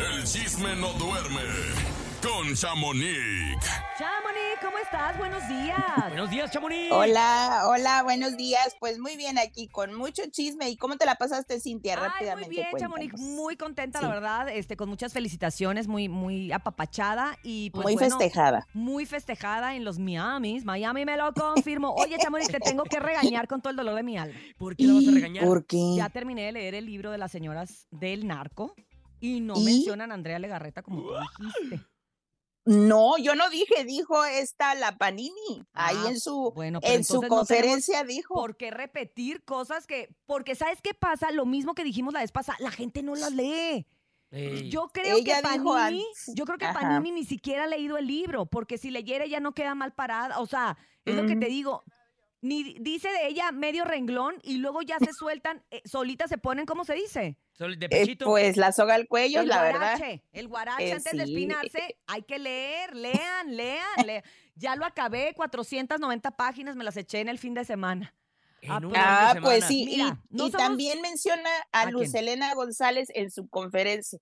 El chisme no duerme con Chamonix. Chamonix, ¿cómo estás? Buenos días. Buenos días, Chamonix. Hola, hola, buenos días. Pues muy bien aquí, con mucho chisme. ¿Y cómo te la pasaste, Cintia? Ay, Rápidamente. muy bien, Chamonix, muy contenta, la verdad, este, con muchas felicitaciones, muy, muy apapachada y pues muy bueno, festejada. Muy festejada en los Miamis. Miami me lo confirmó. Oye, Chamonix, te tengo que regañar con todo el dolor de mi alma. ¿Por qué la vas a regañar? ¿Por qué? Ya terminé de leer el libro de las señoras del narco y no ¿Y? mencionan a Andrea Legarreta como tú dijiste. No, yo no dije, dijo esta la Panini. Ahí Ah, en su, bueno, en su no conferencia dijo. ¿Por qué repetir cosas que.? Porque, ¿sabes qué pasa? Lo mismo que dijimos la vez pasada, la gente no las lee. Ey, Yo creo Ella que Panini, yo creo que Ajá. Panini ni siquiera ha leído el libro, porque si leyera ya no queda mal parada. O sea, es lo que te digo. Ni dice de ella medio renglón y luego ya se sueltan, eh, solitas se ponen, ¿cómo se dice? de Eh, pechito. pues la soga al cuello, el la verdad. guarache. El guarache Eh, antes de espinarse, hay que leer, lean, lean, lean. Ya lo acabé, 490 páginas, me las eché en el fin de semana. ah, pues- Ah, pues sí. Mira, y no y somos- también menciona ¿A a quién? Luz Elena González en su conferencia.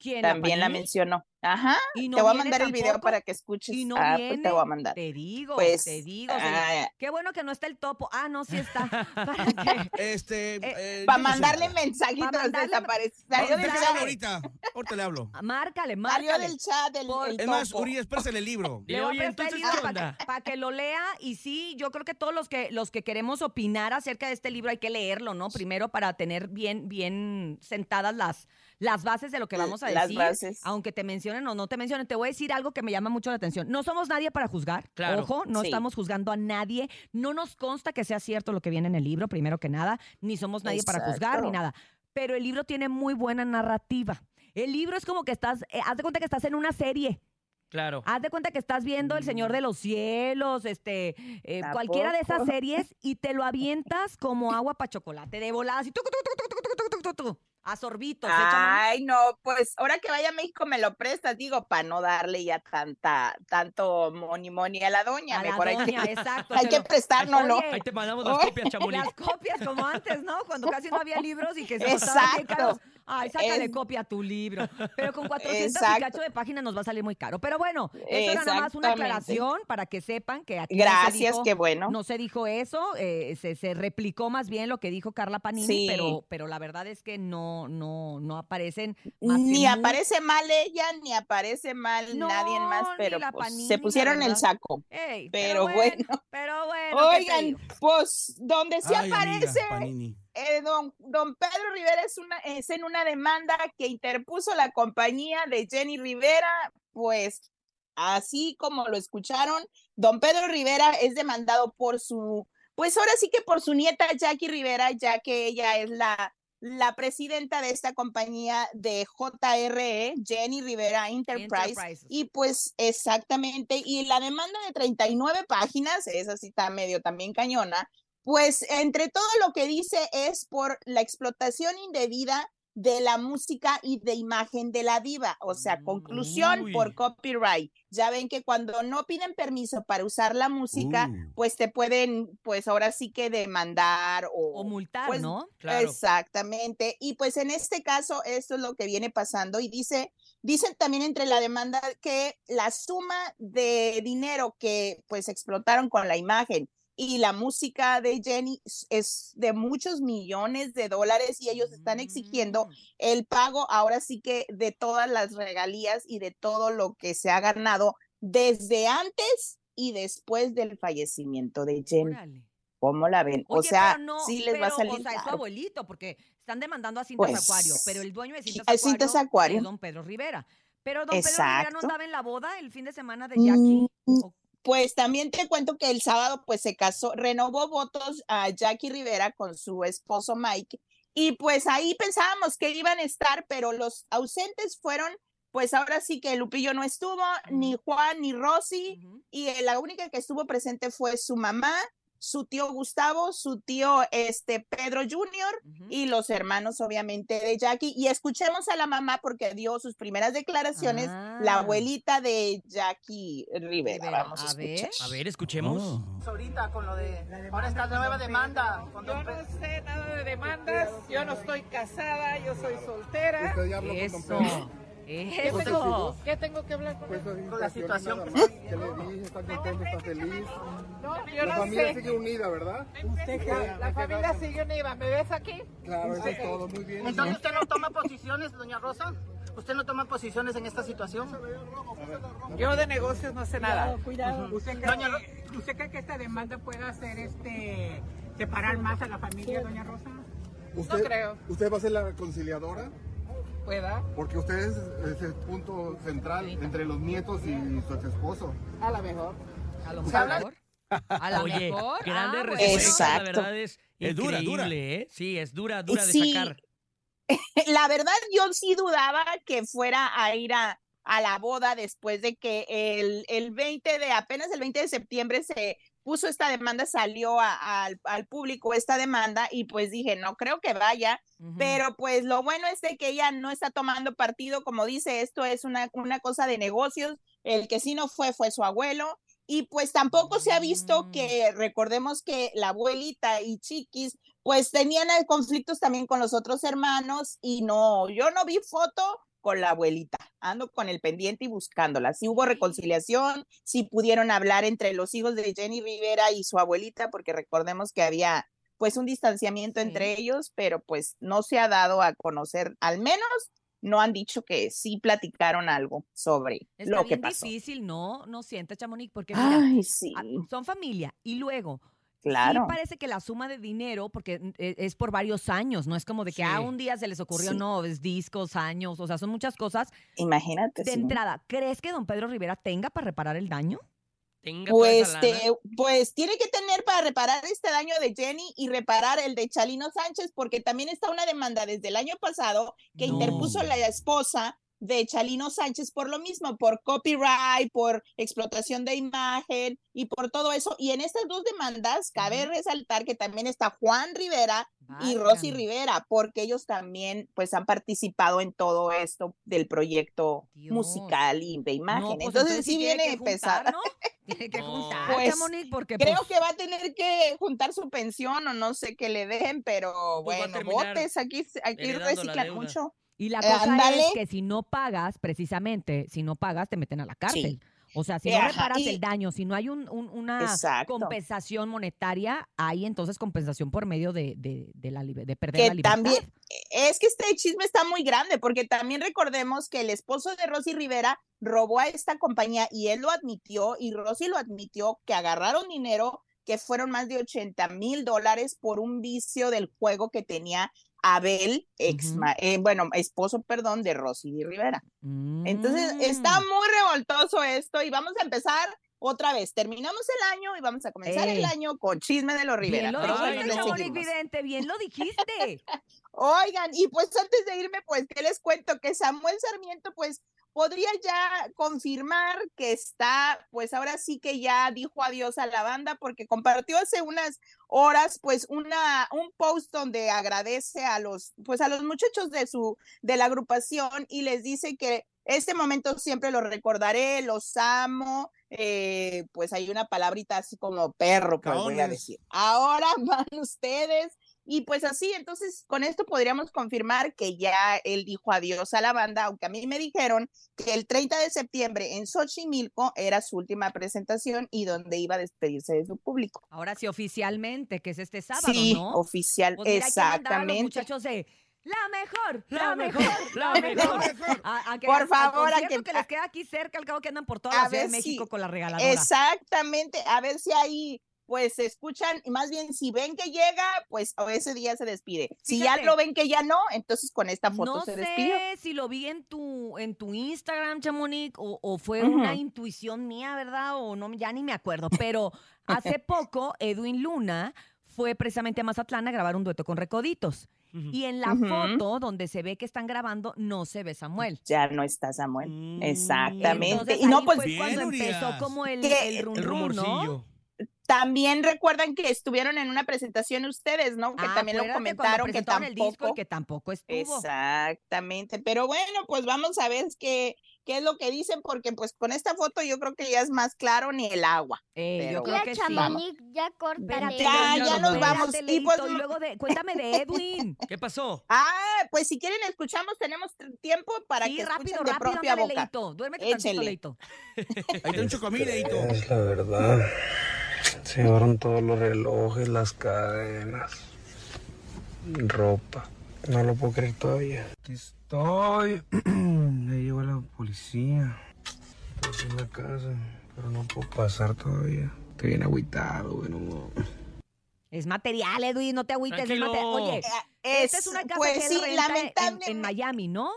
¿Quién? También la mencionó. Ajá. Y no te voy a mandar el video para que escuches. Y no ah, viene. pues te voy a mandar. Te digo, Pues, te digo. señor. ah, Qué bueno que no está el topo. Ah, no, sí está. ¿Para qué? Este. Eh, eh, para no sé. mandarle mensajitos mandarle-. Salió del Ahorita le chat. hablo ahorita. Ahorita le hablo. Márcale, Salió márcale. del chat el, Por- el Es más, topo. Urias, présale el libro. Le voy a prestar el entonces, libro ¿qué para onda? que, lo lea y sí, yo creo que todos los que los que queremos opinar acerca de este libro hay que leerlo, ¿no? Primero para tener bien bien sentadas las las bases de lo que vamos a Las decir, bases. aunque te mencionen o no te mencionen. Te voy a decir algo que me llama mucho la atención. No somos nadie para juzgar. Claro. Ojo, no Sí. estamos juzgando a nadie. No nos consta que sea cierto lo que viene en el libro, primero que nada, ni somos nadie para juzgar ni nada. Pero el libro tiene muy buena narrativa. El libro es como que estás, eh, haz de cuenta que estás en una serie. Claro. Haz de cuenta que estás viendo El Señor de los Cielos, este, eh, ¿A cualquiera de esas series y te lo avientas como agua para chocolate, de volada, así, tucu, tucu, tucu, a sorbitos. échame- Ay, no, pues ahora que vaya a México me lo prestas, digo, para no darle ya tanta, tanto moni moni a la doña. a la Mejor hay que, exacto. hay te que lo- prestárnoslo. Oye, Ahí te mandamos las Oye, copias, Chamonix. Las copias como antes, ¿no? Cuando casi no había libros y que se bien Exacto. caros. Ay, sácale Es- copia a tu libro. Pero con 400 y cacho de páginas nos va a salir muy caro. Pero bueno, eso era nada más una aclaración para que sepan que aquí no se Gracias, dijo- qué bueno. No se dijo eso, eh, se, se replicó más bien lo que dijo Carla Panini, Sí. pero, pero la verdad es que no, no, no aparecen más Ni muy- aparece mal ella, ni aparece mal No, nadie más, ni pero pues, Panini, se pusieron el saco. Ey, pero bueno. Pero bueno, ¿qué te Oigan, pues donde sí Ay, aparece. Don, don Pedro Rivera es, una, es en una demanda que interpuso la compañía de Jenny Rivera, pues así como lo escucharon, don Pedro Rivera es demandado por su, pues ahora sí que por su nieta Jackie Rivera, ya que ella es la, la presidenta de esta compañía de JRE, Jenny Rivera Enterprise. Y pues exactamente, y la demanda de 39 páginas, esa sí está medio también cañona, pues entre todo lo que dice es por la explotación indebida de la música y de imagen de la diva. O sea, conclusión Uy. por copyright. Ya ven que cuando no piden permiso para usar la música, Uh. pues te pueden, pues ahora sí que demandar o, O multar, pues, ¿no? Claro. Exactamente. Y pues en este caso, esto es lo que viene pasando. Y dice, dicen también entre la demanda que la suma de dinero que pues explotaron con la imagen y la música de Jenny es- de muchos millones de dólares y ellos están exigiendo Mm. el pago ahora sí que de todas las regalías y de todo lo que se ha ganado desde antes y después del fallecimiento de Jenny. Órale. ¿Cómo la ven? o sea, no, sí les va a salir O sea, es su abuelito, porque están demandando a Cintas Pues, Acuario, pero el dueño de Cintas Acuario, Cintas Acuario. es don Pedro Rivera. Pero don Pedro Rivera no Exacto. andaba en la boda el fin de semana de Jackie. Mm, ¿O Pues también te cuento que el sábado pues se casó, renovó votos a Jackie Rivera con su esposo Mike y pues ahí pensábamos que iban a estar, pero los ausentes fueron pues ahora sí que Lupillo no estuvo, ni Juan ni Rosy y eh, la única que estuvo presente fue su mamá, su tío Gustavo, su tío este Pedro Jr. Ujú. y los hermanos obviamente de Jackie y escuchemos a la mamá porque dio sus primeras declaraciones Ah. la abuelita de Jackie Rivera. Vamos a, a escuchar. ver. A ver, escuchemos. Oh. ahorita con lo de ahora esta nueva demanda Yo no sé nada de demandas, yo no estoy casada, yo soy soltera. Eso. Eso. ¿Qué tengo que hablar con Pues él? Con la situación. nada más. ¿Qué le dije? ¿Está contento? ¿Está feliz? No, yo La no familia sé. sigue unida, ¿verdad? La, la familia sigue unida. ¿Me ves aquí? Claro, eso es todo. Muy bien. Entonces usted no toma posiciones, doña Rosa. ¿Usted no toma posiciones en esta situación? Yo de negocios no sé nada. Cuidado. ¿Usted Doña cree, que, ¿Usted cree que esta demanda pueda hacer este separar más a la familia, doña Rosa? ¿Usted, creo. ¿Usted va a ser la reconciliadora? ¿Pueda? Porque usted es, es el punto central entre los nietos y su ex esposo. A lo mejor. A lo mejor. A lo Oye, mejor. grande Ah, respuesta, Exacto. la verdad es Es dura, dura. ¿eh? Sí, es dura, dura de Sí. sacar. La verdad, yo sí dudaba que fuera a ir a, a la boda después de que el, el 20 de, apenas el 20 de septiembre se puso esta demanda, salió a- al, al público esta demanda y pues dije, no creo que vaya, pero pues lo bueno es de que ella no está tomando partido, como dice, esto es una, una cosa de negocios, el que sí no fue fue su abuelo. Y pues tampoco se ha visto Mm. que, recordemos que la abuelita y Chiquis, pues tenían eh, conflictos también con los otros hermanos y no, yo no vi foto con la abuelita, ando con el pendiente y buscándola. Si hubo reconciliación, si pudieron hablar entre los hijos de Jenny Rivera y su abuelita, porque recordemos que había pues un distanciamiento Sí. entre ellos, pero pues no se ha dado a conocer, al menos no han dicho que sí platicaron algo sobre Está lo que bien pasó. difícil, ¿no? No sientes, Chamonix, porque mira, Ay, sí, son familia y luego claro. Sí parece que la suma de dinero, porque mm, e- es por varios años, no es como de que Sí. ah, un día se les ocurrió, Sí. no, es discos, años, o sea, son muchas cosas. Imagínate. De sí. entrada, ¿crees que don Pedro Rivera tenga para reparar el daño? Tenga Pues, te- pues tiene que tener para reparar este daño de Jenny y reparar el de Chalino Sánchez, porque también está una demanda desde el año pasado que No. interpuso la esposa de Chalino Sánchez por lo mismo, por copyright, por explotación de imagen y por todo eso. Y en estas dos demandas cabe resaltar que también está Juan Rivera y Rosy. Rivera, porque ellos también pues han participado en todo esto del proyecto Dios. musical y de imagen. No, pues, entonces, sí tiene viene juntar, ¿no? Tiene que juntar, Pues, Chamonix, porque Creo pues, que va a tener que juntar su pensión o no sé qué le den, pero a bueno, botes, aquí, aquí reciclan mucho. Y la Eh, cosa es que si no pagas, precisamente, si no pagas, te meten a la cárcel. O sea, si Eh, no reparas y- el daño, si no hay un- un- una Exacto. compensación monetaria, hay entonces compensación por medio de, de, de la, de perder la Que libertad. también, es que este chisme está muy grande, porque también recordemos que el esposo de Rosy Rivera robó a esta compañía y él lo admitió y Rosy lo admitió que agarraron dinero que fueron más de 80 mil dólares por un vicio del juego que tenía Abel, ex, eh, bueno, esposo, perdón, de Rosy Rivera. Entonces, está Mm. muy revoltoso esto y vamos a empezar otra vez. Terminamos el año y vamos a comenzar Ey. el año con chisme de los Rivera. Bien lo dijiste, bueno, le no. Chamonix seguimos. Vidente, bien lo dijiste. Oigan, y pues antes de irme, pues, ¿qué les cuento? Que Samuel Sarmiento, pues, podría ya confirmar que está, pues ahora sí que ya dijo adiós a la banda porque compartió hace unas horas, pues, una, un post donde agradece a los, pues, a los muchachos de su, de la agrupación y les dice que este momento siempre lo recordaré, los amo, eh, pues hay una palabrita así como perro, pues voy a decir. Ahora van ustedes. Y pues así, entonces con esto podríamos confirmar que ya él dijo adiós a la banda, aunque a mí me dijeron que el 30 de septiembre en Xochimilco era su última presentación y donde iba a despedirse de su público. Ahora sí, oficialmente, que es este sábado, sí, ¿no? oficial, Pues mira, hay que mandar a los exactamente. muchachos de la mejor, la, La mejor, mejor, la mejor. mejor. A, a que Por favor, a que- que les queda aquí cerca, al cabo que andan por toda la Ciudad de si- México con la regaladora. Exactamente, a ver si ahí pues se escuchan, y más bien si ven que llega, pues ese día se despide. Si ya lo ven que ya no, entonces con esta foto no se sé despidió. si lo vi en tu, en tu Instagram, Chamonix, o, o fue una intuición mía, ¿verdad? O no, ya ni me acuerdo. Pero hace poco, Edwin Luna fue precisamente a Mazatlán a grabar un dueto con Recoditos. Y en la foto donde se ve que están grabando, no se ve Samuel. Ya no está Samuel. Mm, Exactamente. Entonces, y no, pues fue Bien, cuando Urias. empezó como el, Que el run El ¿no? También recuerdan que estuvieron en una presentación ustedes, ¿no? Que Ah, también lo comentaron que el disco y tampoco. que tampoco estuvo. Exactamente, pero bueno, pues vamos a ver qué, qué es lo que dicen, porque pues con esta foto yo creo que ya es más claro ni el agua. Eh, Pero yo creo Ya, que sí. Ya córtale. Ya, ya nos vamos. Y pues- y luego de, cuéntame de Edwin. ¿Qué pasó? Ah, pues si quieren escuchamos, tenemos tiempo para sí, que rápido, escuchen de rápido, propia ándale, boca. Leito. Duérmete tantito. Leito. Ahí te un chocomil, Leito. Es la verdad. Se llevaron todos los relojes, las cadenas, ropa. No lo puedo creer todavía. Aquí estoy. Ya llegó la policía. Estoy en la casa, pero no puedo pasar todavía. Estoy bien agüitado, güey. no- Es material, Edwin, no te agüites. Es material. Oye, Eh, esta es una casa pues que sí, renta en- en Miami, ¿no?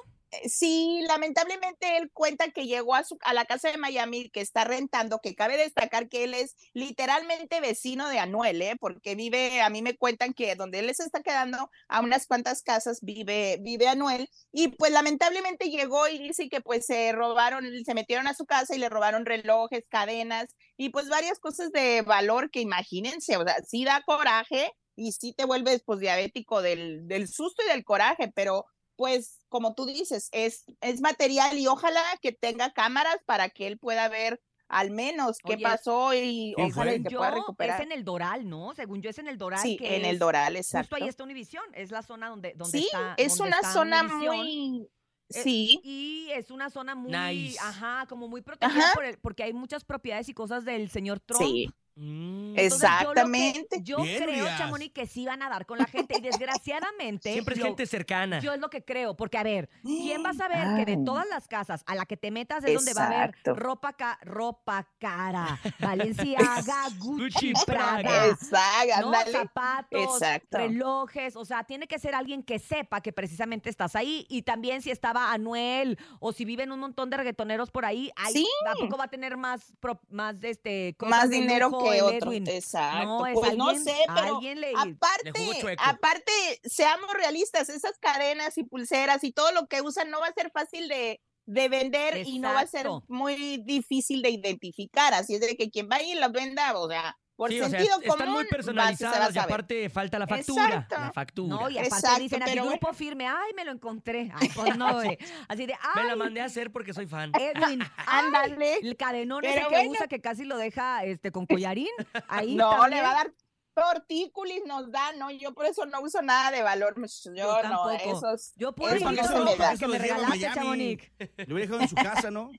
Eh, Sí, lamentablemente él cuenta que llegó a, su, a la casa de Miami que está rentando, que cabe destacar que él es literalmente vecino de Anuel, ¿eh? porque vive, a mí me cuentan que donde él se está quedando, a unas cuantas casas vive, vive Anuel, y pues lamentablemente llegó y dice que pues se robaron, se metieron a su casa y le robaron relojes, cadenas, y pues varias cosas de valor que imagínense, o sea, sí da coraje y sí te vuelves pues diabético del, del susto y del coraje, pero pues como tú dices, es, es material y ojalá que tenga cámaras para que él pueda ver al menos qué Oye, pasó y ¿quién ojalá que yo, pueda es recuperar. en el Doral, ¿no? Según yo es en el Doral. Sí, que en el es- Doral, Justo exacto. ahí está Univisión, es la zona donde, donde Sí, está. es donde una está zona muy... Eh, Sí, Y es una zona muy, Nice. ajá, como muy protegida Ajá. por el- porque hay muchas propiedades y cosas del señor Trump. sí, Mm, Entonces, yo lo que- exactamente. Yo, creo. Chamonix, que sí van a dar con la gente y desgraciadamente. Siempre es gente cercana. Yo es lo que creo, porque a ver, ¿quién va a saber que de todas las casas a la que te metas es donde va a haber ropa, ca- ropa cara, Valenciaga, Gucci, Gucci, Prada. Exacto, ¿no? zapatos, Exacto. relojes, o sea, tiene que ser alguien que sepa que precisamente estás ahí y también si estaba Anuel o si viven un montón de reggaetoneros por ahí, ahí Sí. tampoco va a tener más pro- más este cosas Más dinero lujo que otro. Edwin. Exacto. No, es pues no sé, pero aparte, aparte, seamos realistas, esas cadenas y pulseras y todo lo que usan no va a ser fácil de, de vender y no va a ser muy difícil de identificar. Así es de que quien vaya y las venda, o sea, por Sí, o sea, sentido est- común, están muy personalizadas y aparte falta la factura. Exacto. La factura. No, y aparte Exacto, dicen así, grupo firme, ay, me lo encontré. Ay, pues no, güey. Así de, Me ay, la mandé a hacer porque soy fan. Edwin, Ándale. el cadenón ese que bueno. usa que casi lo deja este con collarín. Ahí No, también. le va a dar tortícolis, nos da, ¿no? Yo por eso no uso nada de valor. Yo, Yo no, esos. Yo por Eso no se libro me da. que me regalaste. Chamonix. Lo hubiera dejado en su casa, ¿no?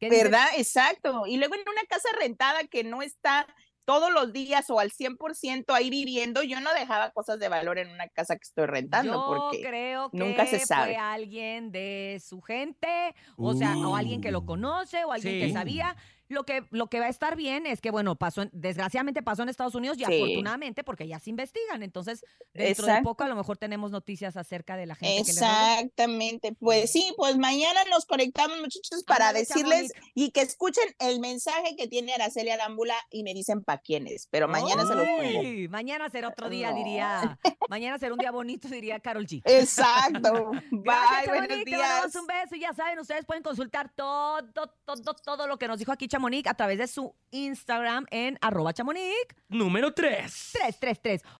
¿Verdad? Exacto. Y luego en una casa rentada que no está todos los días o al 100% ahí viviendo, yo no dejaba cosas de valor en una casa que estoy rentando Yo porque creo que nunca se sabe. fue alguien de su gente, o sea, o alguien que lo Uh. conoce, o alguien que sabía. Lo que, lo que va a estar bien es que, bueno, pasó, en- desgraciadamente pasó en Estados Unidos y Sí. afortunadamente porque ya se investigan. Entonces, dentro de Exacto. poco a lo mejor tenemos noticias acerca de la gente que. Exactamente. Pues sí, pues mañana nos conectamos, muchachos, para decirles y que escuchen el mensaje que tiene Araceli Arámbula y me dicen para quién es. Pero mañana se los pongo. Mañana será otro día, No. diría. Mañana será un día bonito, diría Carol G. Exacto. Gracias, Bye, buenos te mandamos días. un beso y ya saben, ustedes pueden consultar todo, todo, todo lo que nos dijo aquí Chamonix a través de su Instagram en arroba chamonix Número 3. 333.